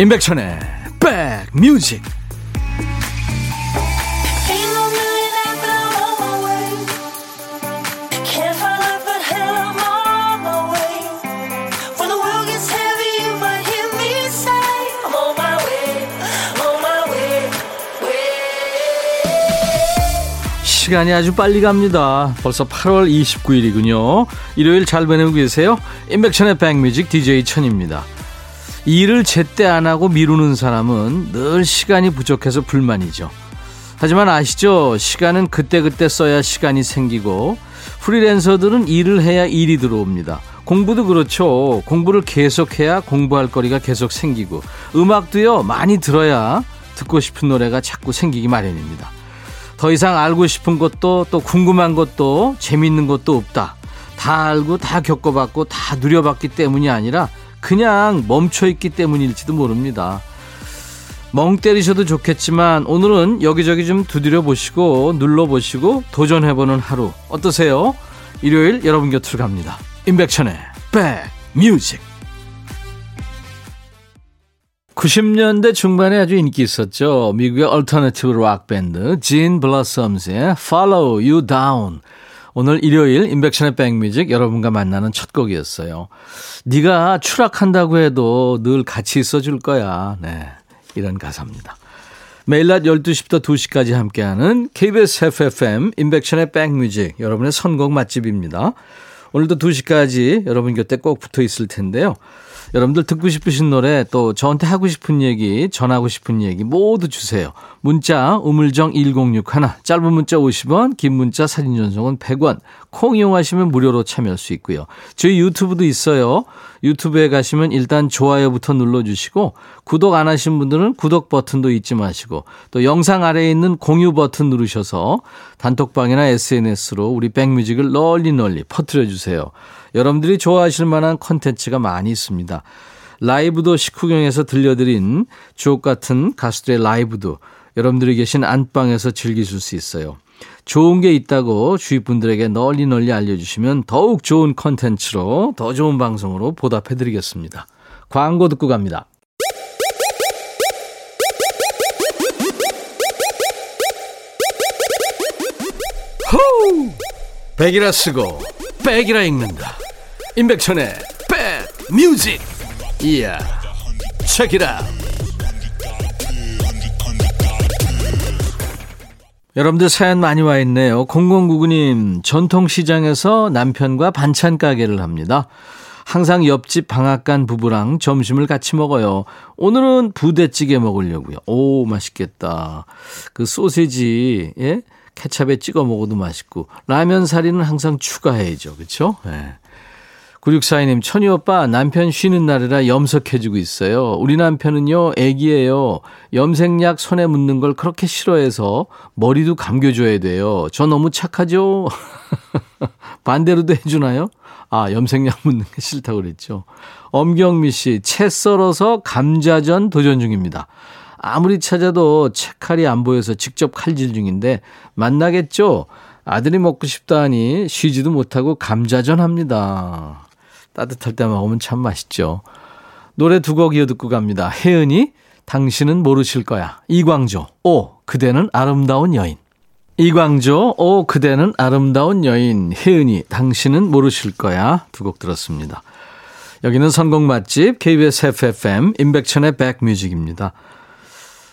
임백천의 백뮤직 시간이 아주 빨리 갑니다. 벌써 8월 29일이군요. 일요일 잘 보내고 계세요? 임백천의 백뮤직 DJ 천입니다. 일을 제때 안 하고 미루는 사람은 늘 시간이 부족해서 불만이죠. 하지만 아시죠? 시간은 그때그때 써야 시간이 생기고 프리랜서들은 일을 해야 일이 들어옵니다. 공부도 그렇죠. 공부를 계속해야 공부할 거리가 계속 생기고 음악도요 많이 들어야 듣고 싶은 노래가 자꾸 생기기 마련입니다. 더 이상 알고 싶은 것도 또 궁금한 것도 재밌는 것도 없다. 다 알고 다 겪어봤고 다 누려봤기 때문이 아니라 그냥 멈춰 있기 때문일지도 모릅니다. 멍 때리셔도 좋겠지만 오늘은 여기저기 좀 두드려 보시고 눌러 보시고 도전해 보는 하루 어떠세요? 일요일 여러분 곁으로 갑니다. 임백천의 백뮤직 90년대 중반에 아주 인기 있었죠. 미국의 alternative rock 밴드 Gin Blossoms의 Follow You Down 오늘 일요일 인백션의 백뮤직 여러분과 만나는 첫 곡이었어요. 네가 추락한다고 해도 늘 같이 있어줄 거야. 네, 이런 가사입니다. 매일 낮 12시부터 2시까지 함께하는 KBS FFM 인백션의 백뮤직 여러분의 선곡 맛집입니다. 오늘도 2시까지 여러분 곁에 꼭 붙어 있을 텐데요. 여러분들 듣고 싶으신 노래 또 저한테 하고 싶은 얘기 전하고 싶은 얘기 모두 주세요. 문자 우물정 1061 짧은 문자 50원 긴 문자 사진 전송은 100원 콩 이용하시면 무료로 참여할 수 있고요. 저희 유튜브도 있어요. 유튜브에 가시면 일단 좋아요부터 눌러주시고 구독 안 하신 분들은 구독 버튼도 잊지 마시고 또 영상 아래에 있는 공유 버튼 누르셔서 단톡방이나 SNS로 우리 백뮤직을 널리 널리 퍼뜨려 주세요. 여러분들이 좋아하실 만한 콘텐츠가 많이 있습니다. 라이브도 식후경에서 들려드린 주옥 같은 가수들의 라이브도 여러분들이 계신 안방에서 즐기실 수 있어요. 좋은 게 있다고 주위 분들에게 널리 널리 알려주시면 더욱 좋은 콘텐츠로 더 좋은 방송으로 보답해 드리겠습니다. 광고 듣고 갑니다. 호우! 백이라 쓰고 백이라 읽는다. 임백천의 백뮤직 이야 책이라 여러분들 사연 많이 와 있네요. 0099님 전통시장에서 남편과 반찬 가게를 합니다. 항상 옆집 방앗간 부부랑 점심을 같이 먹어요. 오늘은 부대찌개 먹으려고요. 오 맛있겠다. 그 소세지 예? 케찹에 찍어 먹어도 맛있고 라면 사리는 항상 추가해야죠. 그렇죠? 예. 9642님, 천희 오빠, 남편 쉬는 날이라 염색해주고 있어요. 우리 남편은요, 애기예요. 염색약 손에 묻는 걸 그렇게 싫어해서 머리도 감겨줘야 돼요. 저 너무 착하죠? 반대로도 해주나요? 아, 염색약 묻는 게 싫다고 그랬죠. 엄경미 씨, 채 썰어서 감자전 도전 중입니다. 아무리 찾아도 채칼이 안 보여서 직접 칼질 중인데 만나겠죠? 아들이 먹고 싶다 하니 쉬지도 못하고 감자전 합니다. 따뜻할 때 먹으면 참 맛있죠. 노래 두 곡 이어 듣고 갑니다. 혜은이 당신은 모르실 거야. 이광조 오 그대는 아름다운 여인. 이광조 오 그대는 아름다운 여인. 혜은이 당신은 모르실 거야. 두 곡 들었습니다. 여기는 선곡 맛집 KBS FFM 임백천의 백뮤직입니다.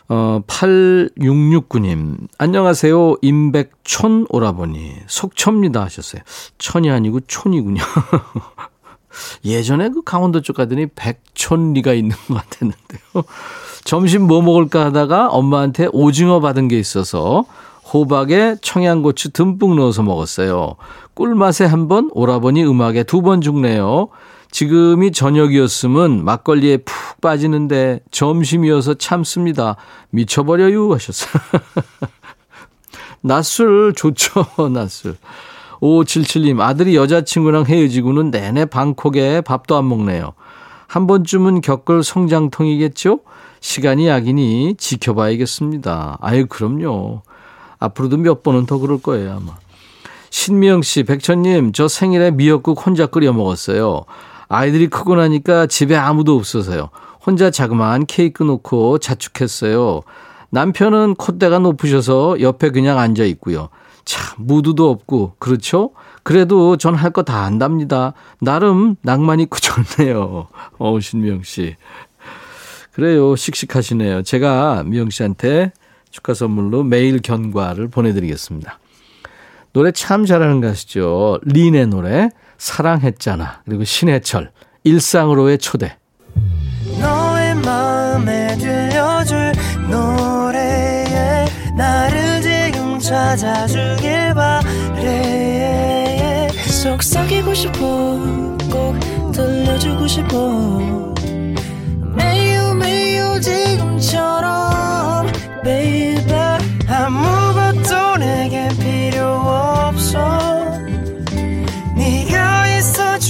어, 8669님, 안녕하세요. 임백촌 오라버니. 속초입니다 하셨어요. 천이 아니고 촌이군요. 예전에 그 강원도 쪽 가더니 백촌리가 있는 것 같았는데요. 점심 뭐 먹을까 하다가 엄마한테 오징어 받은 게 있어서 호박에 청양고추 듬뿍 넣어서 먹었어요. 꿀맛에 한 번, 오라버니 음악에 두 번 죽네요. 지금이 저녁이었으면 막걸리에 푹 빠지는데 점심이어서 참습니다. 미쳐버려요 하셨어요. 낮술 좋죠, 낮술. 5577님, 아들이 여자친구랑 헤어지고는 내내 방콕에 밥도 안 먹네요. 한 번쯤은 겪을 성장통이겠죠? 시간이 약이니 지켜봐야겠습니다. 아유, 그럼요. 앞으로도 몇 번은 더 그럴 거예요, 아마. 신미영 씨, 백천님, 저 생일에 미역국 혼자 끓여 먹었어요. 아이들이 크고 나니까 집에 아무도 없어서요. 혼자 자그마한 케이크 놓고 자축했어요. 남편은 콧대가 높으셔서 옆에 그냥 앉아 있고요. 참, 무드도 없고, 그렇죠? 그래도 전 할 거 다 안답니다. 나름 낭만 있고 좋네요. 어, 신미영 씨. 그래요. 씩씩하시네요. 제가 미영 씨한테 축하 선물로 매일 견과를 보내드리겠습니다. 노래 참 잘하는 가수죠. 린의 노래, 사랑했잖아. 그리고 신해철, 일상으로의 초대. 너의 마음에 들려줄 노래에 나를 지금 찾아주길 바래 속삭이고 싶어 꼭 들려주고 싶어 매우 매우 지금처럼 baby 아무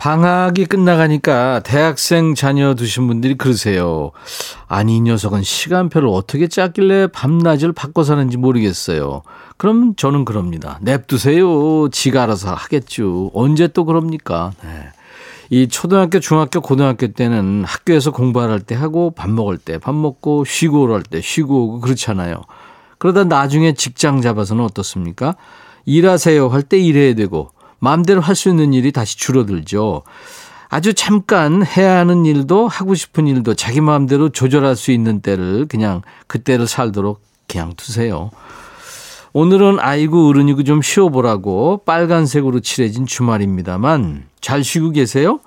방학이 끝나가니까 대학생 자녀 두신 분들이 그러세요. 아니, 이 녀석은 시간표를 어떻게 짰길래 밤낮을 바꿔 사는지 모르겠어요. 그럼 저는 그럽니다. 냅두세요. 지가 알아서 하겠죠. 언제 또 그럽니까? 네. 이 초등학교, 중학교, 고등학교 때는 학교에서 공부할 때 하고 밥 먹을 때 밥 먹고 쉬고 오랄 때 쉬고 오고 그렇잖아요. 그러다 나중에 직장 잡아서는 어떻습니까? 일하세요 할 때 일해야 되고 마음대로 할 수 있는 일이 다시 줄어들죠. 아주 잠깐 해야 하는 일도 하고 싶은 일도 자기 마음대로 조절할 수 있는 때를 그냥 그때를 살도록 그냥 두세요. 오늘은 아이고 어른이고 좀 쉬어보라고 빨간색으로 칠해진 주말입니다만 잘 쉬고 계세요?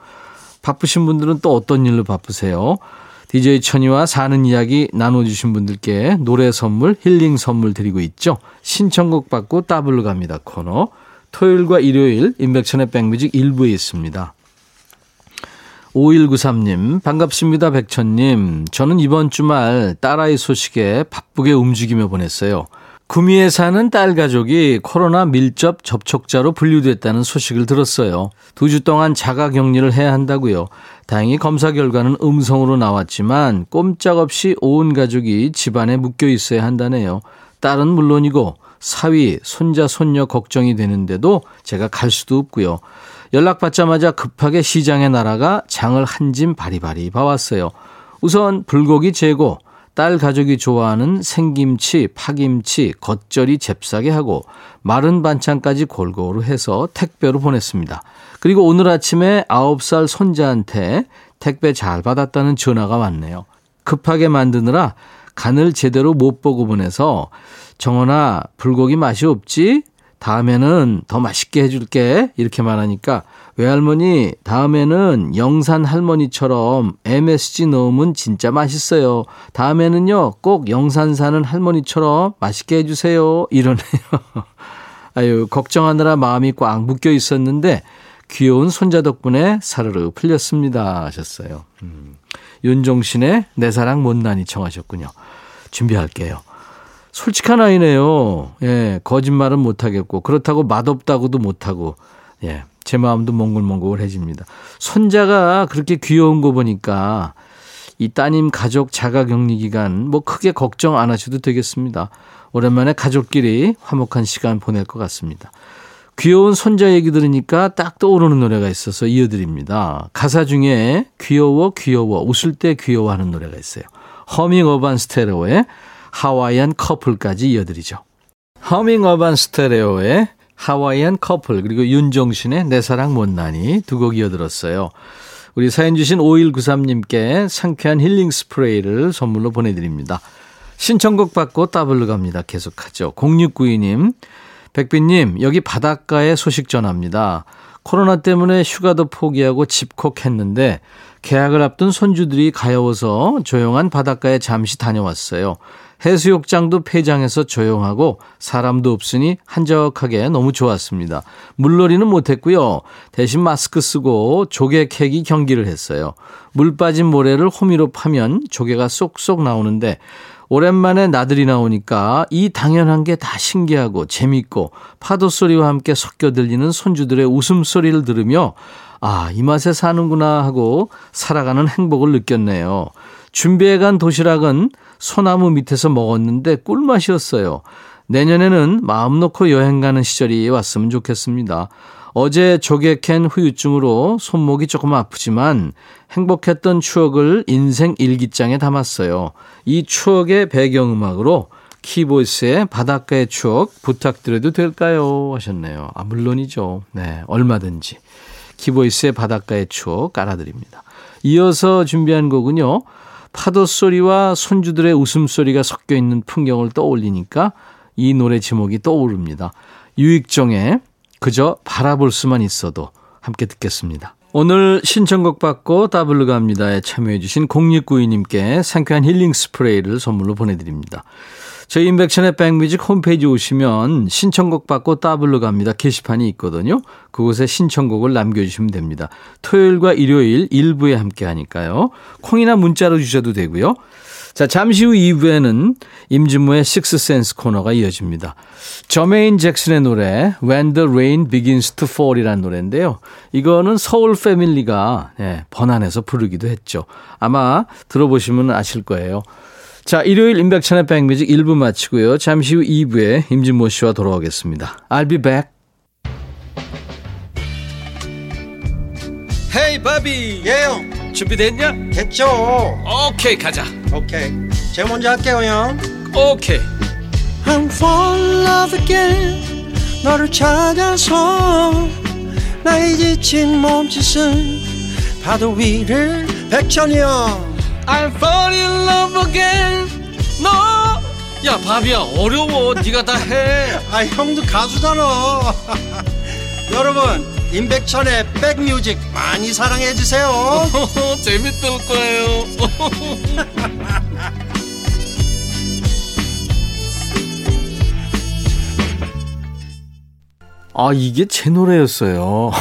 바쁘신 분들은 또 어떤 일로 바쁘세요? DJ 천이와 사는 이야기 나눠주신 분들께 노래 선물, 힐링 선물 드리고 있죠. 신청곡 받고 따블로 갑니다 코너. 토요일과 일요일 인백천의 백뮤직 일부에 있습니다. 5193님, 반갑습니다, 백천님. 저는 이번 주말 딸아이 소식에 바쁘게 움직이며 보냈어요. 구미에 사는 딸 가족이 코로나 밀접 접촉자로 분류됐다는 소식을 들었어요. 두 주 동안 자가 격리를 해야 한다고요. 다행히 검사 결과는 음성으로 나왔지만 꼼짝없이 온 가족이 집안에 묶여 있어야 한다네요. 딸은 물론이고 사위, 손자, 손녀 걱정이 되는데도 제가 갈 수도 없고요. 연락받자마자 급하게 시장에 날아가 장을 한 짐 바리바리 봐왔어요. 우선 불고기 재고, 딸 가족이 좋아하는 생김치, 파김치, 겉절이 잽싸게 하고 마른 반찬까지 골고루 해서 택배로 보냈습니다. 그리고 오늘 아침에 9살 손자한테 택배 잘 받았다는 전화가 왔네요. 급하게 만드느라 간을 제대로 못 보고 보내서 정원아, 불고기 맛이 없지? 다음에는 더 맛있게 해줄게. 이렇게 말 하니까 외할머니, 다음에는 영산 할머니처럼 MSG 넣으면 진짜 맛있어요. 다음에는요, 꼭 영산 사는 할머니처럼 맛있게 해주세요. 이러네요. 아유, 걱정하느라 마음이 꽉 묶여 있었는데, 귀여운 손자 덕분에 사르르 풀렸습니다. 하셨어요. 음, 윤종신의 내 사랑 못난이 청하셨군요. 준비할게요. 솔직한 아이네요. 예, 거짓말은 못하겠고, 그렇다고 맛없다고도 못하고, 예, 제 마음도 몽글몽글해집니다. 손자가 그렇게 귀여운 거 보니까 이 따님 가족 자가 격리 기간 뭐 크게 걱정 안 하셔도 되겠습니다. 오랜만에 가족끼리 화목한 시간 보낼 것 같습니다. 귀여운 손자 얘기 들으니까 딱 떠오르는 노래가 있어서 이어드립니다. 가사 중에 귀여워 귀여워 웃을 때 귀여워하는 노래가 있어요. 허밍 어반 스테레오의 하와이안 커플까지 이어드리죠. 허밍 어반 스테레오의 하와이안 커플 그리고 윤종신의 내 사랑 못나니 두곡 이어들었어요. 우리 사연 주신 5193님께 상쾌한 힐링 스프레이를 선물로 보내드립니다. 신청곡 받고 따블로 갑니다. 계속하죠. 0692님, 백빈님, 여기 바닷가에 소식 전합니다. 코로나 때문에 휴가도 포기하고 집콕했는데 계약을 앞둔 손주들이 가여워서 조용한 바닷가에 잠시 다녀왔어요. 해수욕장도 폐장해서 조용하고 사람도 없으니 한적하게 너무 좋았습니다. 물놀이는 못했고요. 대신 마스크 쓰고 조개 캐기 경기를 했어요. 물 빠진 모래를 호미로 파면 조개가 쏙쏙 나오는데 오랜만에 나들이 나오니까 이 당연한 게 다 신기하고 재밌고 파도 소리와 함께 섞여 들리는 손주들의 웃음소리를 들으며 아, 이 맛에 사는구나 하고 살아가는 행복을 느꼈네요. 준비해간 도시락은 소나무 밑에서 먹었는데 꿀맛이었어요. 내년에는 마음 놓고 여행 가는 시절이 왔으면 좋겠습니다. 어제 조개 캔 후유증으로 손목이 조금 아프지만 행복했던 추억을 인생 일기장에 담았어요. 이 추억의 배경음악으로 키보이스의 바닷가의 추억 부탁드려도 될까요? 하셨네요. 아, 물론이죠. 네, 얼마든지. 키보이스의 바닷가의 추억 깔아드립니다. 이어서 준비한 곡은요. 파도 소리와 손주들의 웃음소리가 섞여 있는 풍경을 떠올리니까 이 노래 제목이 떠오릅니다. 유익종의 그저 바라볼 수만 있어도 함께 듣겠습니다. 오늘 신청곡 받고 더블로 갑니다에 참여해주신 0692님께 상쾌한 힐링 스프레이를 선물로 보내드립니다. 저희 임백천의 백뮤직 홈페이지 오시면 신청곡 받고 더블로 갑니다. 게시판이 있거든요. 그곳에 신청곡을 남겨주시면 됩니다. 토요일과 일요일 일부에 함께 하니까요. 콩이나 문자로 주셔도 되고요. 자, 잠시 후 2부에는 임진모의 식스센스 코너가 이어집니다. 저메인 잭슨의 노래 When the Rain Begins to Fall이라는 노래인데요. 이거는 서울 패밀리가 네, 번안해서 부르기도 했죠. 아마 들어보시면 아실 거예요. 자, 일요일 임백천의 백뮤직 1부 마치고요. 잠시 후 2부에 임진모 씨와 돌아오겠습니다. I'll be back. 헤이 바비 예영 준비됐냐? 됐죠 오케이 가자 오케이 제가 먼저 할게요 형 오케이 I'm fall in love again 너를 찾아서 나의 지친 몸짓은 파도 위를 백천이 형 I'm fall in love again. 너야 바비야 어려워. 네가 다 해. 아 형도 가수잖아. 여러분 임백천의 백뮤직 많이 사랑해 주세요. 재밌을 거예요. 아, 이게 제 노래였어요.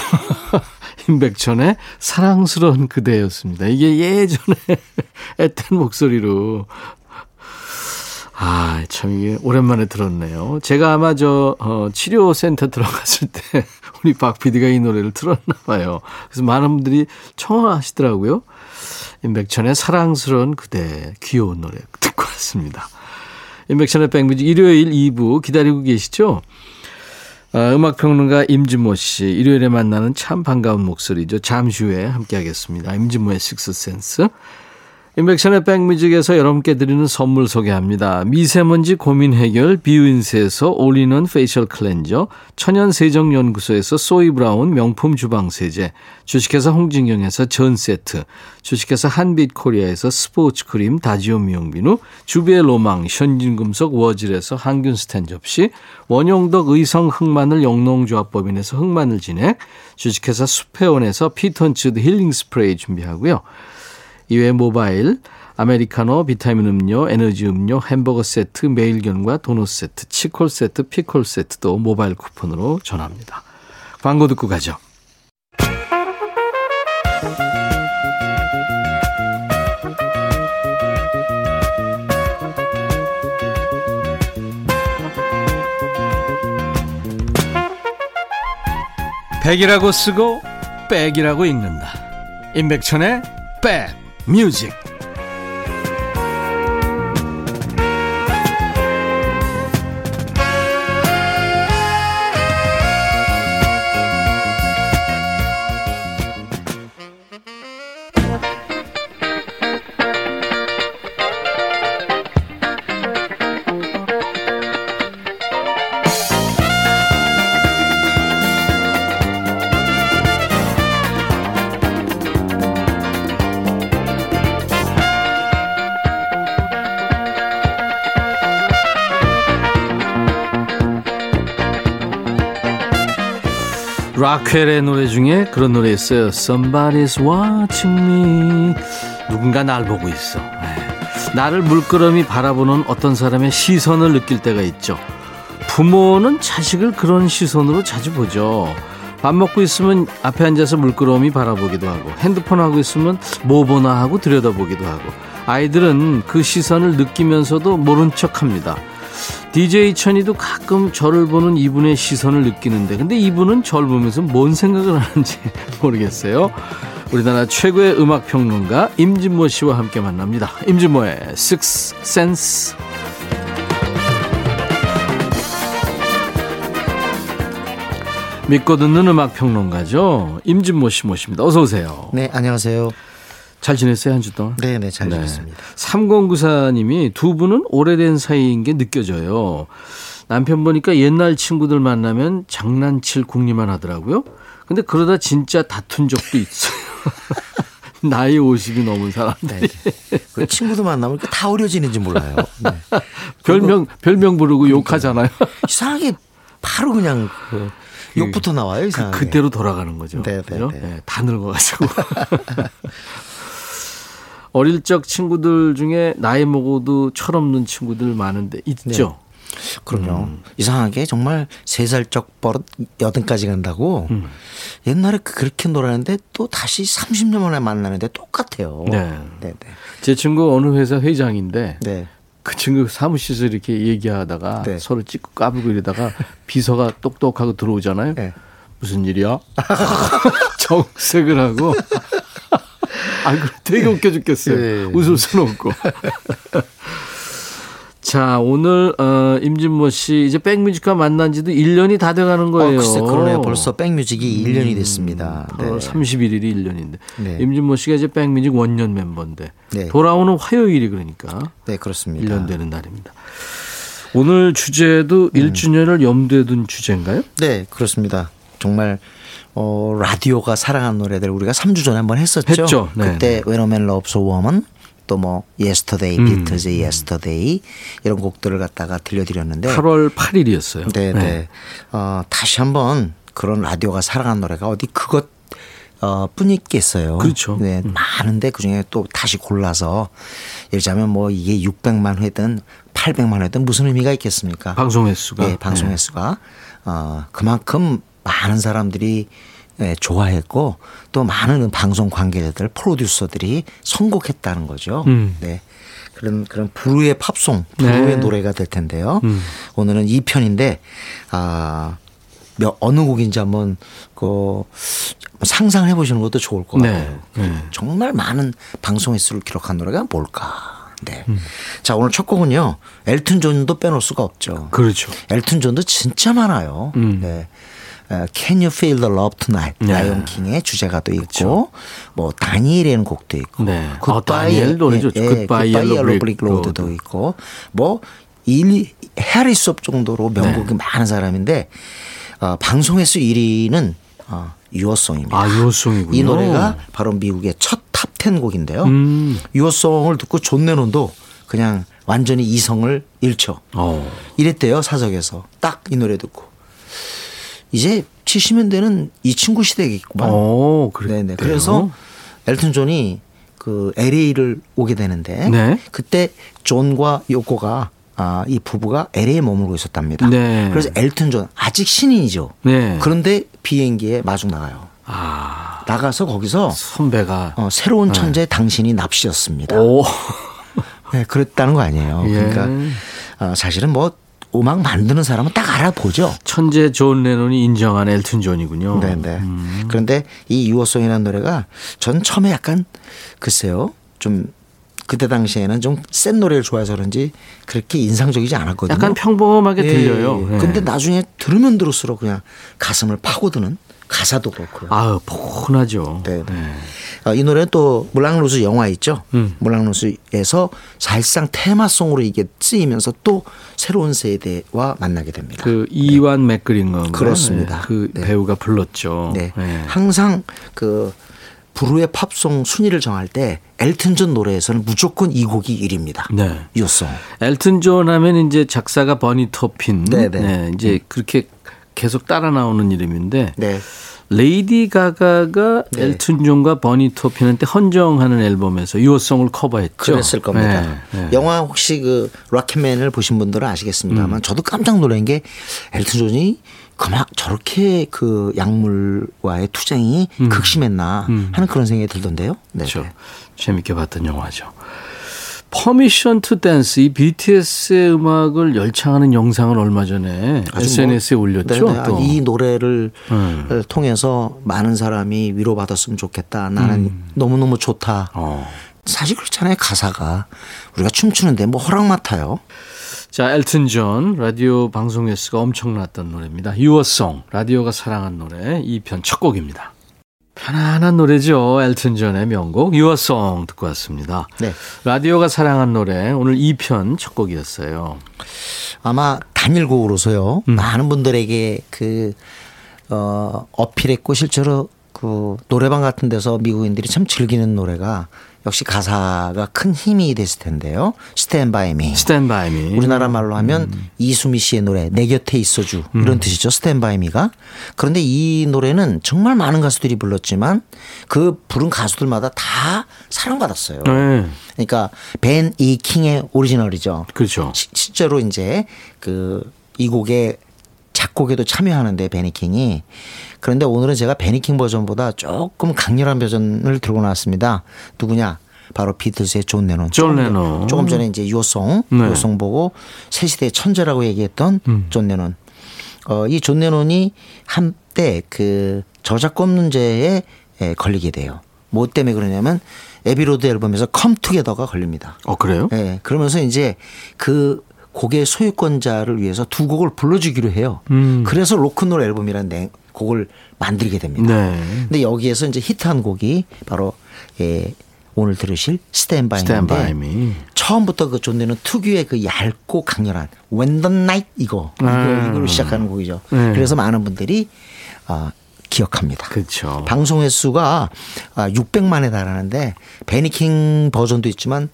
임백천의 사랑스러운 그대였습니다. 이게 예전에 애탄 목소리로. 아, 참 이게 오랜만에 들었네요. 제가 아마 저, 어, 치료센터 들어갔을 때 우리 박 PD가 이 노래를 틀었나 봐요. 그래서 많은 분들이 청하시더라고요. 임백천의 사랑스러운 그대, 귀여운 노래 듣고 왔습니다. 임백천의 백뮤직 일요일 2부 기다리고 계시죠? 아, 음악평론가 임진모 씨, 일요일에 만나는 참 반가운 목소리죠. 잠시 후에 함께하겠습니다. 임진모의 Six Sense. 임백천의 백뮤직에서 여러분께 드리는 선물 소개합니다. 미세먼지 고민 해결 비윈스에서 올리는 facial cleanser, 천연세정연구소에서 소이브라운 명품 주방세제, 주식회사 홍진경에서 전세트, 주식회사 한빛코리아에서 스포츠크림 다지오 미용비누, 주비의 로망 현진금속 워즐에서 항균 스탠 접시, 원용덕 의성 흑마늘 영농조합법인에서 흑마늘 진액, 주식회사 수페온에서 피톤치드 힐링 스프레이 준비하고요. 이외 모바일, 아메리카노, 비타민 음료, 에너지 음료, 햄버거 세트, 매일견과 도넛 세트, 치콜 세트, 피콜 세트도 모바일 쿠폰으로 전합니다. 광고 듣고 가죠. 백이라고 쓰고 백이라고 읽는다. 임백천의 백 뮤 직 라켈의 노래 중에 그런 노래 있어요. Somebody's watching me. 누군가 날 보고 있어. 네. 나를 물끄러미 바라보는 어떤 사람의 시선을 느낄 때가 있죠. 부모는 자식을 그런 시선으로 자주 보죠. 밥 먹고 있으면 앞에 앉아서 물끄러미 바라보기도 하고 핸드폰 하고 있으면 뭐 보나 하고 들여다보기도 하고 아이들은 그 시선을 느끼면서도 모른 척 합니다. DJ 천이도 가끔 저를 보는 이분의 시선을 느끼는데 근데 이분은 저를 보면서 뭔 생각을 하는지 모르겠어요. 우리나라 최고의 음악 평론가 임진모 씨와 함께 만납니다. 임진모의 Six Sense. 믿고 듣는 음악 평론가죠. 임진모 씨 모십니다. 어서 오세요. 네, 안녕하세요. 잘 지냈어요, 한 주 동안? 네, 네, 잘 지냈습니다. 3094님이 두 분은 오래된 사이인 게 느껴져요. 남편 보니까 옛날 친구들 만나면 장난칠 궁리만 하더라고요. 근데 그러다 진짜 다툰 적도 있어요. 나이 50이 넘은 사람들이. 네. 그 친구들 만나면 다 어려지는지 몰라요. 네. 별명, 별명 부르고 욕하잖아요. 이상하게 바로 그냥 그 욕부터 나와요, 이상하게. 그, 그대로 돌아가는 거죠. 네, 네? 네. 네, 다 늙어가지고. 어릴 적 친구들 중에 나이 먹어도 철없는 친구들 많은데 있죠. 그럼요. 음. 이상하게 정말 세 살적 버릇 여든까지 간다고 옛날에 그렇게 놀았는데 또 다시 30년 만에 만나는데 똑같아요. 네. 네, 네. 제 친구 어느 회사 회장인데 네. 그 친구 사무실에서 이렇게 얘기하다가 네. 서로 찍고 까불고 이러다가 비서가 똑똑하고 들어오잖아요. 네. 무슨 일이야? 정색을 하고. 아, 그 되게 웃겨 죽겠어요. 네. 웃을 수는 없고. 자, 오늘, 어, 임진모 씨, 이제 백뮤직과 만난 지도 1년이 다 돼 가는 어, 거예요. 글쎄, 그러네요. 벌써 백뮤직이 1년이 됐습니다. 네. 8월 31일이 1년인데. 네. 임진모 씨가 이제 백뮤직 원년 멤버인데. 네. 돌아오는 화요일이 그러니까. 네, 그렇습니다. 1년 되는 날입니다. 오늘 주제도 음. 1주년을 염두에 둔 주제인가요? 네, 그렇습니다. 정말 어, 라디오가 사랑한 노래들 우리가 3주 전에 한번 했었죠. 했죠. 네, 그때 When a Man Loves a Woman 또뭐 Yesterday, 음. 비틀즈의 Yesterday 이런 곡들을 갖다가 들려드렸는데 8월 8일이었어요. 네, 네. 어, 다시 한번 그런 라디오가 사랑한 노래가 어디 그것 어, 뿐 있겠어요. 그렇죠. 네, 많은데 그 중에 또 다시 골라서 예를 들자면 뭐 이게 600만 회든 800만 회든 무슨 의미가 있겠습니까? 방송 횟수가. 예, 방송 네. 횟수가 어, 그만큼 많은 사람들이 예, 좋아했고 또 많은 방송 관계자들 프로듀서들이 선곡했다는 거죠. 음. 네. 그런 그런 부르의 팝송, 부르의 네. 노래가 될 텐데요. 음. 오늘은 2편인데 아 몇, 어느 곡인지 한번 그 상상해 보시는 것도 좋을 것 네. 같아요. 네. 정말 많은 방송 횟수를 기록한 노래가 뭘까? 네. 음. 자, 오늘 첫 곡은요. 엘튼 존도 빼놓을 수가 없죠. 그렇죠. 엘튼 존도 진짜 많아요. 음. 네. 어, Can You Feel the Love Tonight? 네. 라이온 킹의 주제가도 있고, 뭐 다니엘이라는 곡도 있고, 네. 아, 다니엘 노래 좋죠. Goodbye 굿바이 옐로 브릭 로드도. 있고, 뭐 일, 헤아릴 수 없을 정도로 명곡이 네. 많은 사람인데 어, 방송횟수 1위는 어, Your Song입니다. 아, Your Song이군요. 이 노래가 바로 미국의 첫 top 10 곡인데요. 음. Your Song을 듣고 존 레논도 그냥 완전히 이성을 잃죠. 어. 이랬대요 사석에서 딱 이 노래 듣고 이제 70년대는 이 친구 시대겠구만. 어, 그래요. 네네. 그래서 엘튼 존이 그 LA를 오게 되는데 네. 그때 존과 요코가 아, 이 부부가 LA에 머물고 있었답니다. 네. 그래서 엘튼 존 아직 신인이죠. 네. 그런데 비행기에 마중 나가요. 아, 나가서 거기서 선배가. 어, 새로운 천재 당신이 납시였습니다. 네. 오. 네, 그랬다는 거 아니에요. 예. 그러니까 어, 사실은 뭐 음악 만드는 사람은 딱 알아보죠. 천재 존 레논이 인정한 엘튼 존이군요. 네네. 음. 그런데 이 Your Song이라는 노래가 전 처음에 약간 글쎄요 좀 그때 당시에는 좀 센 노래를 좋아해서 그런지 그렇게 인상적이지 않았거든요. 약간 평범하게 예, 들려요. 예. 예. 근데 나중에 들으면 들을수록 그냥 가슴을 파고드는 가사도 그렇고요. 아유, 포근하죠. 네. 어, 이 노래는 또 물랑 루즈 영화 있죠. 음. 물랑 루즈에서 사실상 테마송으로 이게 쓰이면서 또 새로운 세대와 만나게 됩니다. 그 이완 맥그리거 그렇습니다. 그 네. 배우가 불렀죠. 네. 네. 항상 그 부르의 팝송 순위를 정할 때 엘튼 존 노래에서는 무조건 이 곡이 1위입니다. 네. Your Song. 엘튼 존 하면 이제 작사가 버니 토핀. 네네. 네, 이제 그렇게 계속 따라 나오는 이름인데 네. 레이디 가가가 네. 엘튼 존과 버니 토핀한테 헌정하는 앨범에서 Your Song을 커버했죠. 그랬을 겁니다. 네, 네. 영화 혹시 그 Rocketman을 보신 분들은 아시겠습니다만 음. 저도 깜짝 놀란 게 엘튼 존이 그만 저렇게 그 약물과의 투쟁이 극심했나 하는 그런 생각이 들던데요. 네. 음. 그렇죠. 재밌게 봤던 영화죠. Permission to Dance 이 BTS의 음악을 열창하는 영상을 얼마 전에 SNS에 뭐- 올렸죠. 네네. 또. 이 노래를 음. 통해서 많은 사람이 위로받았으면 좋겠다. 나는 너무너무 좋다. 어. 사실 그렇잖아요. 가사가 우리가 춤추는데 뭐 허락 맡아요. 자, 엘튼 존 라디오 방송 횟수가 엄청났던 노래입니다. Song 라디오가 사랑한 노래 2편 첫 곡입니다. 편안한 노래죠. 엘튼 존의 명곡 Song 듣고 왔습니다. 네. 라디오가 사랑한 노래 오늘 2편 첫 곡이었어요. 아마 단일곡으로서요. 음. 많은 분들에게 그 어, 어필했고 실제로 그 노래방 같은 데서 미국인들이 참 즐기는 노래가 역시 가사가 큰 힘이 됐을 텐데요. Stand by me. Stand by me. 우리나라 말로 하면 음. 이수미 씨의 노래 내 곁에 있어주 이런 뜻이죠 스탠바이미가 그런데 이 노래는 정말 많은 가수들이 불렀지만 그 부른 가수들마다 다 사랑받았어요. 네. 그러니까 벤 이 킹의 오리지널이죠. 그렇죠. 시- 실제로 이제 그 이 곡의 작곡에도 참여하는데 베니킹이 그런데 오늘은 제가 베니킹 버전보다 조금 강렬한 버전을 들고 나왔습니다. 누구냐? 바로 비틀스의 존 레논. 존 레논. 조금 전에 이제 Your Song, 네. Your Song 보고 새 시대의 천재라고 얘기했던 음. 존 레논. 어, 이 존 레논이 한때 그 저작권 문제에 에, 걸리게 돼요. 뭐 때문에 그러냐면 Abbey Road 앨범에서 Come Together가 걸립니다. 어 그래요? 예. 그러면서 이제 그 곡의 소유권자를 위해서 두 곡을 불러주기로 해요. 음. 그래서 로큰롤 앨범이라는 내- 곡을 만들게 됩니다. 네. 근데 여기에서 이제 히트한 곡이 바로 예, 오늘 들으실 스탠바이인데. 처음부터 그 존내는 특유의 그 얇고 강렬한 When the Night 이거 이거 음. 이걸로 시작하는 곡이죠. 네. 그래서 많은 분들이 아, 기억합니다. 그렇죠. 방송 횟수가 아, 600만에 달하는데 베니킹 버전도 있지만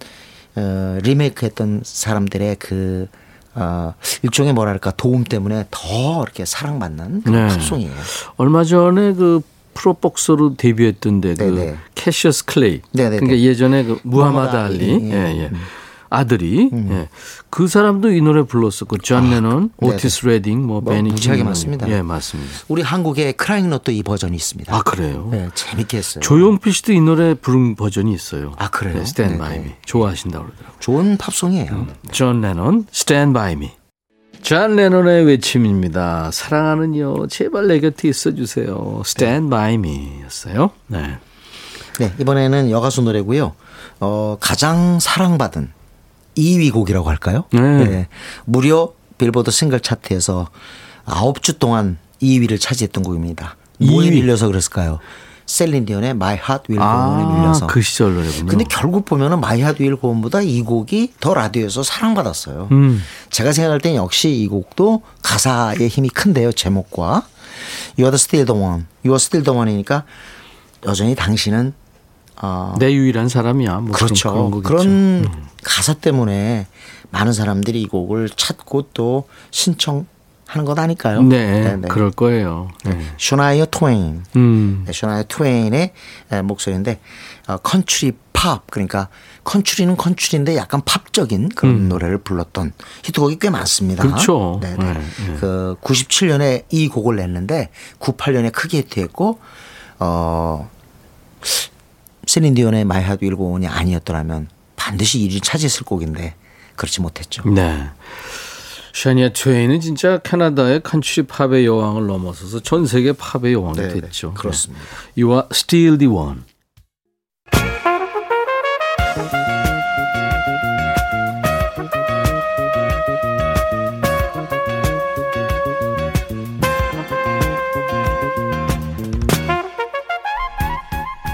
어, 리메이크했던 사람들의 그 어, 일종의 뭐랄까 도움 때문에 더 이렇게 사랑받는 그런 네. 팝송이에요. 얼마 전에 그 프로복서로 데뷔했던데 그 네네. 캐시어스 클레이. 네네네. 그러니까 예전에 그 무하마드. 알리. 예, 예. 예. 아들이 예. 그 사람도 이 노래 불렀었고 존 레논, 네네. 오티스 레딩, 뭐, 뭐 베니 무지하게 킹. 많습니다. 예, 맞습니다. 우리 한국의 크라잉넛도 이 버전이 있습니다. 아 그래요? 네, 재밌게 했어요. 조용필 씨도 이 노래 부른 버전이 있어요. 아, 그래요? 네, Stand 네네. by me. 좋아하신다고 그러더라고요. 좋은 팝송이에요. 존 레논, Stand by me. 존 레논의 외침입니다. 사랑하는 이여, 제발 내 곁에 있어 주세요. Stand by me 였어요. 네. 네, 이번에는 여가수 노래고요. 어, 가장 사랑받은 2위 곡이라고 할까요? 네. 무려 빌보드 싱글 차트에서 9주 동안 2위를 차지했던 곡입니다. 뭐에 2위? 밀려서 그랬을까요? 셀린 디온의 My Heart Will Go On에 아, 밀려서. 그 시절 노래군요. 근데 결국 보면은 My Heart Will Go On보다 이 곡이 더 라디오에서 사랑받았어요. 음. 제가 생각할 땐 역시 이 곡도 가사의 힘이 큰데요. 제목과 You are still the one. You are still the one이니까 여전히 당신은 어, 내 유일한 사람이야. 뭐 그렇죠. 그런, 그런. 음. 가사 때문에 많은 사람들이 이 곡을 찾고 또 신청 하는 것 아닐까요? 네, 그럴 거예요. 네. 샤니아 트웨인. 음. 네, 샤니아 트웨인의 에, 목소리인데 어, 컨츄리 팝 그러니까 컨츄리는 컨츄리인데 약간 팝적인 그런 노래를 불렀던 히트곡이 꽤 많습니다. 음. 그렇죠. 네, 네, 네. 네. 그 97년에 이 곡을 냈는데 98년에 크게 히트했고 어 셀린 디온의 My Heart Will Go On이 아니었더라면 반드시 1위를 차지했을 곡인데 그렇지 못했죠. 네. 샤니아 트웨인은 진짜 캐나다의 컨트리 팝의 여왕을 넘어서서 전 세계 팝의 여왕이 네, 네, 됐죠. 그렇습니다. 네. You are still the one.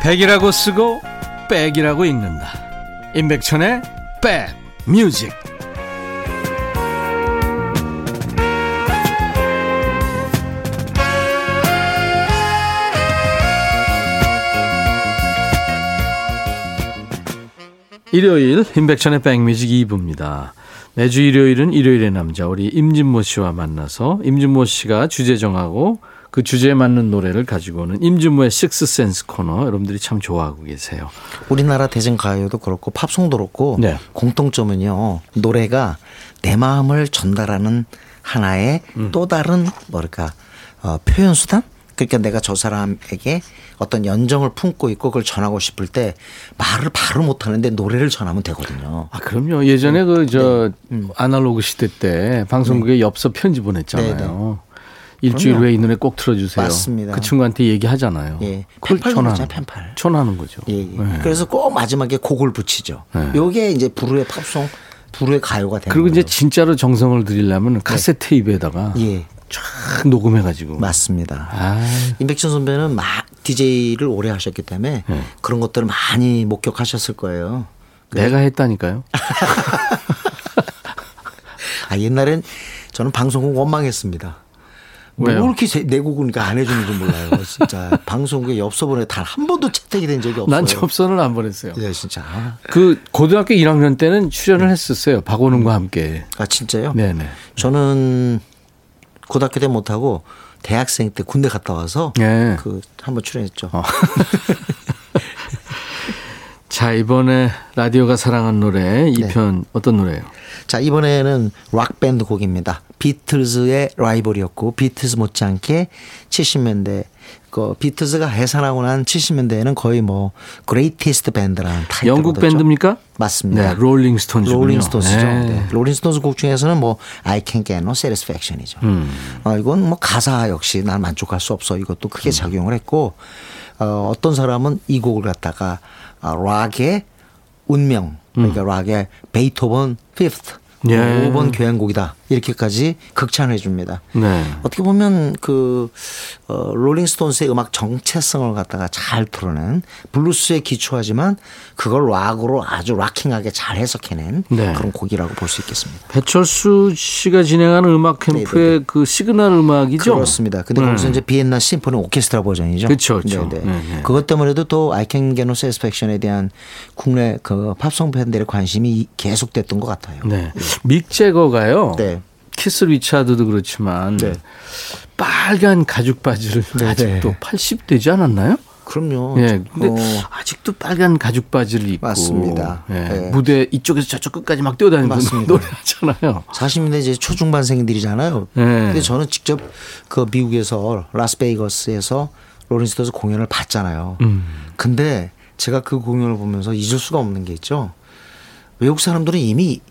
백이라고 쓰고 백이라고 읽는다. 임백천의 백 뮤직. 일요일 임백천의 백뮤직 2부입니다. 매주 일요일은 일요일의 남자 우리 임진모 씨와 만나서 임진모 씨가 주제 정하고 그 주제에 맞는 노래를 가지고 오는 임진모의 식스센스 코너 여러분들이 참 좋아하고 계세요. 우리나라 대중 가요도 그렇고 팝송도 그렇고 네. 공통점은요 노래가 내 마음을 전달하는 하나의 음. 또 다른 뭐랄까 어, 표현 수단 그러니까 내가 저 사람에게 어떤 연정을 품고 있고 그걸 전하고 싶을 때 말을 바로 못 하는데 노래를 전하면 되거든요. 아, 그럼요. 예전에 네. 그저 아날로그 시대 때 방송국에 엽서 편지 보냈잖아요. 네, 네. 일주일. 후에 이 노래 꼭 틀어주세요. 맞습니다. 그 친구한테 얘기하잖아요. 예. 전하는 노래잖아요, 펜팔. 전하는 거죠. 예, 예. 네. 그래서 꼭 마지막에 곡을 붙이죠. 네. 요게 이제 불후의 팝송, 불후의 가요가 되는 그리고 이제 거죠. 진짜로 정성을 들이려면 카세트 테이프에다가 예, 쫙 녹음해가지고. 맞습니다. 아, 임백천 선배는 막 DJ를 오래 하셨기 때문에 네. 그런 것들을 많이 목격하셨을 거예요. 내가 했다니까요. 아, 옛날엔 저는 방송국 원망했습니다. 뭐 왜요? 이렇게 제- 내 곡을 그러니까 안 해주는지 몰라요. 진짜 방송국에 엽서 보내 단한 번도 채택이 된 적이 없어요. 난 접선을 안 보냈어요. 예, 진짜. 아, 그 고등학교 1학년 때는 출연을 했었어요. 박원웅과 함께. 아, 진짜요? 네네. 저는 고등학교 때 못하고 대학생 때 군대 갔다 와서 네. 그 한번 출연했죠. 어. 자 이번에 라디오가 사랑한 노래 이 네. 편 어떤 노래예요? 자 이번에는 락 밴드 곡입니다. 비틀즈의 라이벌이었고 비틀즈 못지않게 70년대 그 비틀즈가 해산하고 난 70년대에는 거의 뭐 greatest 밴드라는 타이틀 영국 밴드입니까? 맞습니다. 네, 롤링 스톤즈군요. 롤링 스톤스죠. 네. 네. 롤링 스톤스 곡 중에서는 뭐 I Can't Get No Satisfaction이죠. 음. 어, 이건 뭐 가사 역시 난 만족할 수 없어. 이것도 음. 크게 작용을 했고 어, 어떤 사람은 이 곡을 갖다가 어, 락의 운명 그러니까 락의 Beethoven 5th 음. 예. 5번 교향곡이다 이렇게까지 극찬해 줍니다. 네. 어떻게 보면 그 어, 롤링스톤스의 음악 정체성을 갖다가 잘 드러낸 블루스에 기초하지만 그걸 락으로 아주 rocking하게 잘 해석해낸 네. 그런 곡이라고 볼 수 있겠습니다. 배철수 씨가 진행하는 음악 캠프의 그 시그널 음악이죠. 네, 그렇습니다. 근데 네. 거기서 이제 비엔나 심포니 오케스트라 버전이죠. 네네. 네, 네. 그것 때문에도 또 I Can Get No Satisfaction에 대한 국내 그 팝송 팬들의 관심이 계속됐던 것 같아요. 네. 믹 재거가요. 네. 키스 리차드도 그렇지만 네. 빨간 가죽 바지를 네, 아직도 네. 80 되지 않았나요? 그럼요. 예. 근데 어, 아직도 빨간 가죽 바지를 입고 맞습니다. 예. 네. 무대 이쪽에서 저쪽 끝까지 막 뛰어다니는 맞습니다. 노래 하잖아요. 40년대 이제 초중반생들이잖아요. 네. 근데 저는 직접 그 미국에서 라스베이거스에서 롤링스톤스 공연을 봤잖아요. 음. 근데 제가 그 공연을 보면서 잊을 수가 없는 게 있죠. 외국 사람들은 이미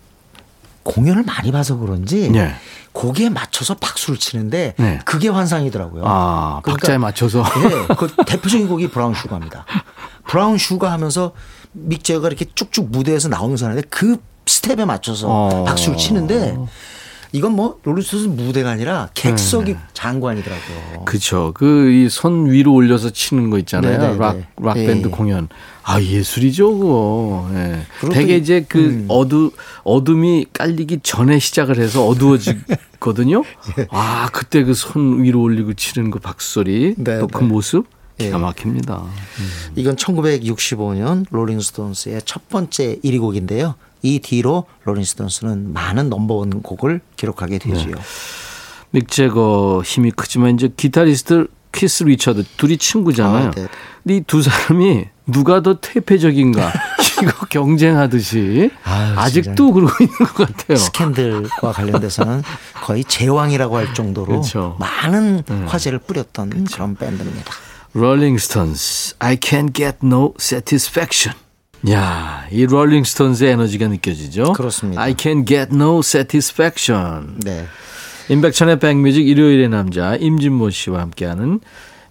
공연을 많이 봐서 그런지 네. 거기에 맞춰서 박수를 치는데 네. 그게 환상이더라고요. 아, 그러니까 박자에 맞춰서. 네, 그 대표적인 곡이 Brown Sugar입니다. Brown Sugar 하면서 믹 재거가 이렇게 쭉쭉 무대에서 나오면서 하는데 그 스텝에 맞춰서 어. 박수를 치는데 이건 뭐 롤링스톤스 무대가 아니라 객석이 네. 장관이더라고요. 그쵸. 그 이 손 위로 올려서 치는 거 있잖아요. 네, 네, 락, 네. 락 예, 밴드 예. 공연. 아, 예술이죠, 그거. 예. 되게 이- 이제 그 음. 어두, 어둠이 깔리기 전에 시작을 해서 어두워지거든요. 예. 아, 그때 그 손 위로 올리고 치는 그 박수 소리. 네, 또 그 네. 모습. 예. 기가 막힙니다. 이건 1965년 롤링스톤스의 첫 번째 1위 곡인데요. 이 뒤로 롤링스톤스는 많은 넘버원 곡을 기록하게 되지요. 네. 믹 재거 힘이 크지만 이제 기타리스트 키스 리처드 둘이 친구잖아요. 아, 네. 근데 이 두 사람이 누가 더 퇴폐적인가 이거 경쟁하듯이 아유, 아직도 그러고 있는 것 같아요. 스캔들과 관련돼서는 거의 제왕이라고 할 정도로 그렇죠. 많은 화제를 뿌렸던 그런 밴드입니다. Rolling Stones, I can't get no satisfaction. 야, 이 롤링 스톤스의 에너지가 느껴지죠? 그렇습니다. I can't get no satisfaction. 네. 임백천의 백뮤직 일요일의 남자 임진모 씨와 함께하는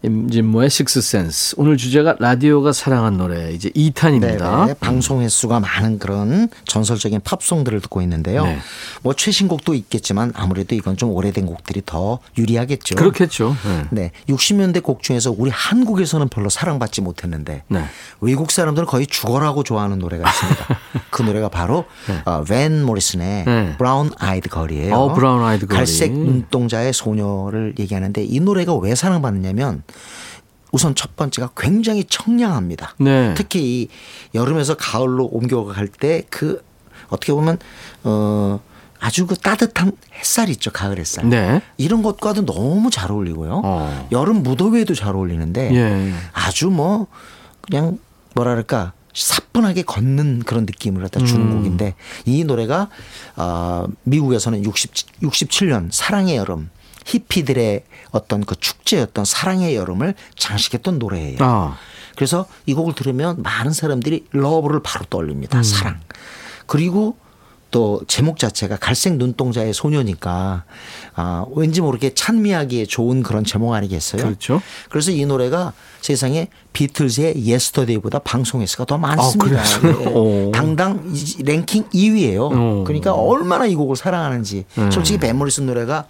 임진모의 식스센스. 오늘 주제가 라디오가 사랑한 노래 이제 2탄입니다. 네, 방송 횟수가 많은 그런 전설적인 팝송들을 듣고 있는데요. 네. 뭐 최신곡도 있겠지만 아무래도 이건 좀 오래된 곡들이 더 유리하겠죠. 그렇겠죠. 네. 네, 60년대 곡 중에서 우리 한국에서는 별로 사랑받지 못했는데 네. 외국 사람들은 거의 죽어라고 좋아하는 노래가 있습니다. 그 노래가 바로 어, 밴 모리슨의 네. Brown Eyed Girl이에요. 어, Brown Eyed Girl. 갈색 눈동자의 소녀를 얘기하는데 이 노래가 왜 사랑받느냐면 우선 첫 번째가 굉장히 청량합니다. 네. 특히 이 여름에서 가을로 옮겨갈 때 그 어떻게 보면 어 아주 그 따뜻한 햇살 있죠 가을 햇살. 네. 이런 것과도 너무 잘 어울리고요. 어. 여름 무더위에도 잘 어울리는데 예. 아주 뭐 그냥 뭐랄까 사뿐하게 걷는 그런 느낌을 갖다 주는 음. 곡인데 이 노래가 어, 미국에서는 60, 67년 사랑의 여름 히피들의 어떤 그 축제였던 사랑의 여름을 장식했던 노래예요. 아. 그래서 이 곡을 들으면 많은 사람들이 love를 바로 떠올립니다. 음. 사랑. 그리고 또 제목 자체가 갈색 눈동자의 소녀니까 아, 왠지 모르게 찬미하기에 좋은 그런 제목 아니겠어요? 그렇죠. 그래서 이 노래가 세상에 비틀즈의 Yesterday보다 방송 횟수가 더 많습니다. 아. 오. 당당 이- 랭킹 2위예요. 오. 그러니까 얼마나 이 곡을 사랑하는지. 음. 솔직히 밴 모리슨 노래가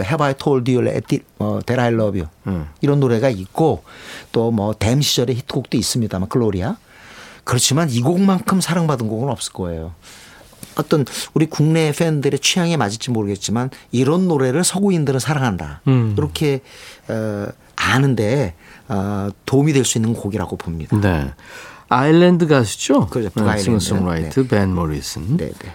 Have I Told You That 어, That I Love You 음. 이런 노래가 있고 또 뭐 Them 시절의 히트곡도 있습니다만 글로리아. 그렇지만 이 곡만큼 사랑받은 곡은 없을 거예요. 어떤 우리 국내 팬들의 취향에 맞을지 모르겠지만 이런 노래를 서구인들은 사랑한다. 음. 이렇게 어, 아는데 어, 도움이 될 수 있는 곡이라고 봅니다. 네. 아일랜드 가수죠? 그렇죠. 네, 북아일랜드. 싱어송라이터 밴 모리슨. 네, 네.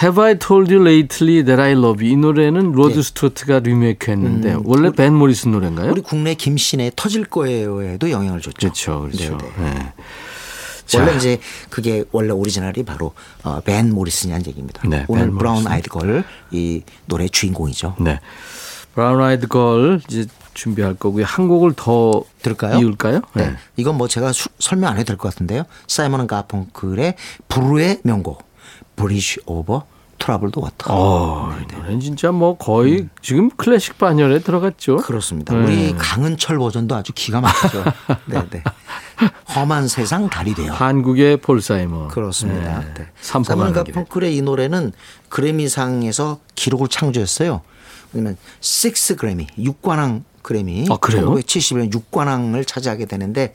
Have I told you lately that I love you? 이 노래는 로드 네. 스튜어트가 리메이크했는데 원래 밴 모리슨 노래인가요? 우리 국내 김신우의 귀 거래사에도 영향을 줬죠. 그렇죠, 그렇죠. 네, 네. 네. 자, 원래 이제 그게 원래 오리지널이 바로 어, 밴 모리슨이라는 얘기입니다. 네, 오늘 밴 Brown Eyed Girl 이 노래 주인공이죠. 네. Brown Eyed Girl 이제 준비할 거고요. 한 곡을 더 들을까요? 이을까요? 네. 이건 뭐 제가 수- 설명 안 해도 될 것 같은데요. 사이먼 가펑클의 불후의 명곡 Bridge Over Troubled Water. 어, 이 노래는 진짜 뭐 거의 지금 클래식 반열에 들어갔죠. 음. 그렇습니다. 네. 우리 강은철 버전도 아주 기가 막히죠. 네, 네. 험한 세상 다리 되어. 한국의 폴 사이먼. 그렇습니다. 네. 네. 길에. 가펑클의 이 노래는 그래미상에서 기록을 창조했어요. 왜냐면 6 그래미, 6관왕 그래미. 아, 그래요? 1970년 6관왕을 차지하게 되는데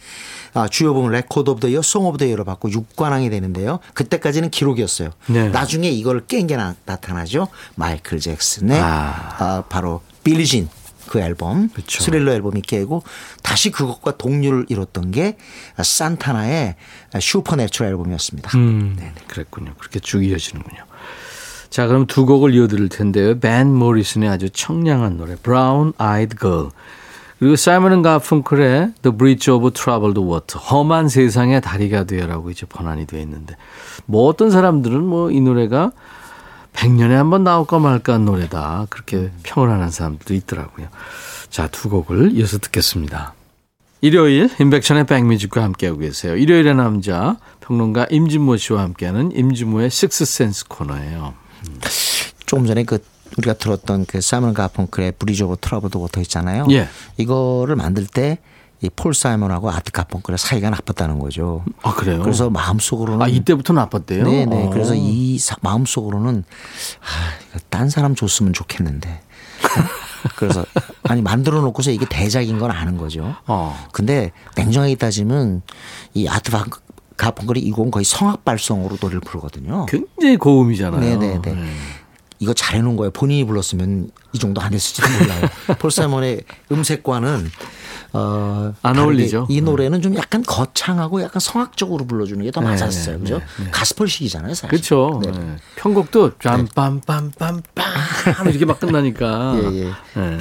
아, 주요 부분 Record of the Year, Song of the Year를 받고 6관왕이 되는데요. 그때까지는 기록이었어요. 네. 나중에 이걸 깬 게 나타나죠. 마이클 잭슨의 아. 아, 바로 Billie Jean 그 앨범 그쵸. 스릴러 앨범이 깨고 다시 그것과 동률을 이뤘던 게 산타나의 Supernatural 앨범이었습니다. 음, 그랬군요. 그렇게 쭉 이어지는군요. 자, 그럼 두 곡을 이어드릴 텐데요. 밴 모리슨의 아주 청량한 노래, Brown Eyed Girl. 그리고 사이먼 가펑클의 The Bridge Over Troubled Water, 험한 세상의 다리가 되어라고 이제 번안이 되어 있는데, 뭐 어떤 사람들은 뭐 이 노래가 100년에 한 번 나올까 말까 한 노래다. 그렇게 평을 하는 사람들도 있더라고요. 자, 두 곡을 이어서 듣겠습니다. 일요일 임백천의 백뮤직과 함께하고 계세요. 일요일의 남자 평론가 임진모 씨와 함께하는 임진모의 Sixth Sense 코너예요. 조금 전에 그 우리가 들었던 그 사이먼 가펑클의 Bridge Over Troubled Water 있잖아요. 예. 이거를 만들 때 이 폴 사이먼하고 아트 가펑클의 사이가 나빴다는 거죠. 아 그래요? 그래서 마음속으로는 아 이때부터 나빴대요. 네네. 어. 그래서 이 사- 마음속으로는 아, 이거 딴 사람 줬으면 좋겠는데. 그래서 아니 만들어 놓고서 이게 대작인 건 아는 거죠. 어. 근데 냉정하게 따지면 이 아트 바- 가펑클이 이 곡은 거의 성악 발성으로 노래를 부르거든요. 굉장히 고음이잖아요. 네네네. 네. 이거 잘해놓은 거예요. 본인이 불렀으면 이 정도 안 했을지도 몰라요. 폴 사이먼의 음색과는 어, 안 어울리죠. 이 노래는 좀 약간 거창하고 약간 성악적으로 불러주는 게더 네, 맞았어요. 네, 그죠? 네, 네. 가스펠식이잖아요, 사실. 그렇죠. 네. 네. 편곡도 빰빰빰빰빰 이렇게 막 끝나니까. 예, 예.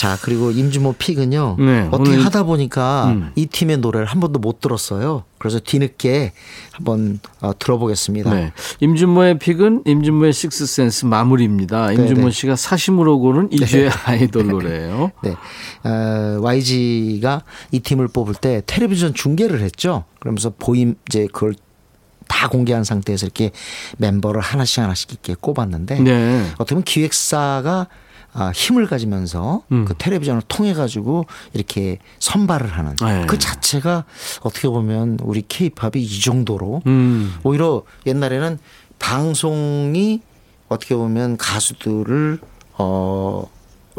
네. 자, 그리고 임주모 픽은요. 네, 어떻게 오늘- 하다 보니까 음. 이 팀의 노래를 한 번도 못 들었어요. 그래서 뒤늦게 한번 어, 들어보겠습니다. 네. 임준모의 픽은 임준모의 식스센스 마무리입니다. 임준모 네. 씨가 사심으로 고른 이주의 아이돌 노래예요. 네. 어, YG가 이 팀을 뽑을 때 텔레비전 중계를 했죠. 그러면서 보임 이제 그걸 다 공개한 상태에서 이렇게 멤버를 하나씩 하나씩 이렇게 꼽았는데 네. 어떻게 보면 기획사가 아, 힘을 가지면서 음. 그 텔레비전을 통해 가지고 이렇게 선발을 하는 네. 그 자체가 어떻게 보면 우리 케이팝이 이 정도로 음. 오히려 옛날에는 방송이 어떻게 보면 가수들을 어.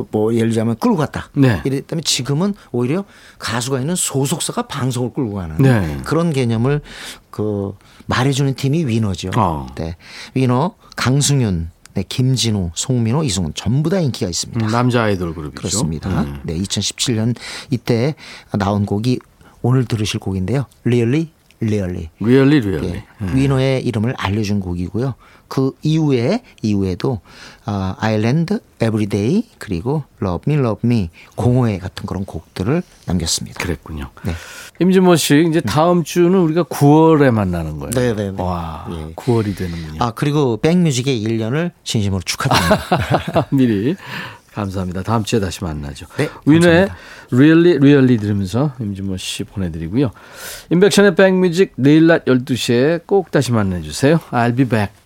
뭐 예를 들자면 끌고 갔다. 네. 이랬다면 지금은 오히려 가수가 있는 소속사가 방송을 끌고 가는 네. 그런 개념을 그 말해주는 팀이 위너죠. 어. 네. 위너 강승윤, 네, 김진우, 송민호, 이승훈 전부 다 인기가 있습니다. 음, 남자 아이돌 그룹이죠. 그렇습니다. 음. 네, 2017년 이때 나온 곡이 오늘 들으실 곡인데요. Really, Really. Really Really. 예, 위너의 이름을 알려준 곡이고요. 그 이후에 이후에도 아, Island, Everyday 그리고 Love Me, Love Me, 공허해 같은 그런 곡들을 남겼습니다. 그랬군요. 네. 임진모 씨 이제 다음 주는 우리가 9월에 만나는 거예요. 네, 네, 네. 와, 예. 9월이 되는군요. 아 그리고 백뮤직의 1년을 진심으로 축하드립니다. 미리 감사합니다. 다음 주에 다시 만나죠. 네, 위너의. Really Really 들으면서 임진모 씨 보내드리고요. 인백션의 백뮤직 내일 낮 12시에 꼭 다시 만나주세요. I'll be back.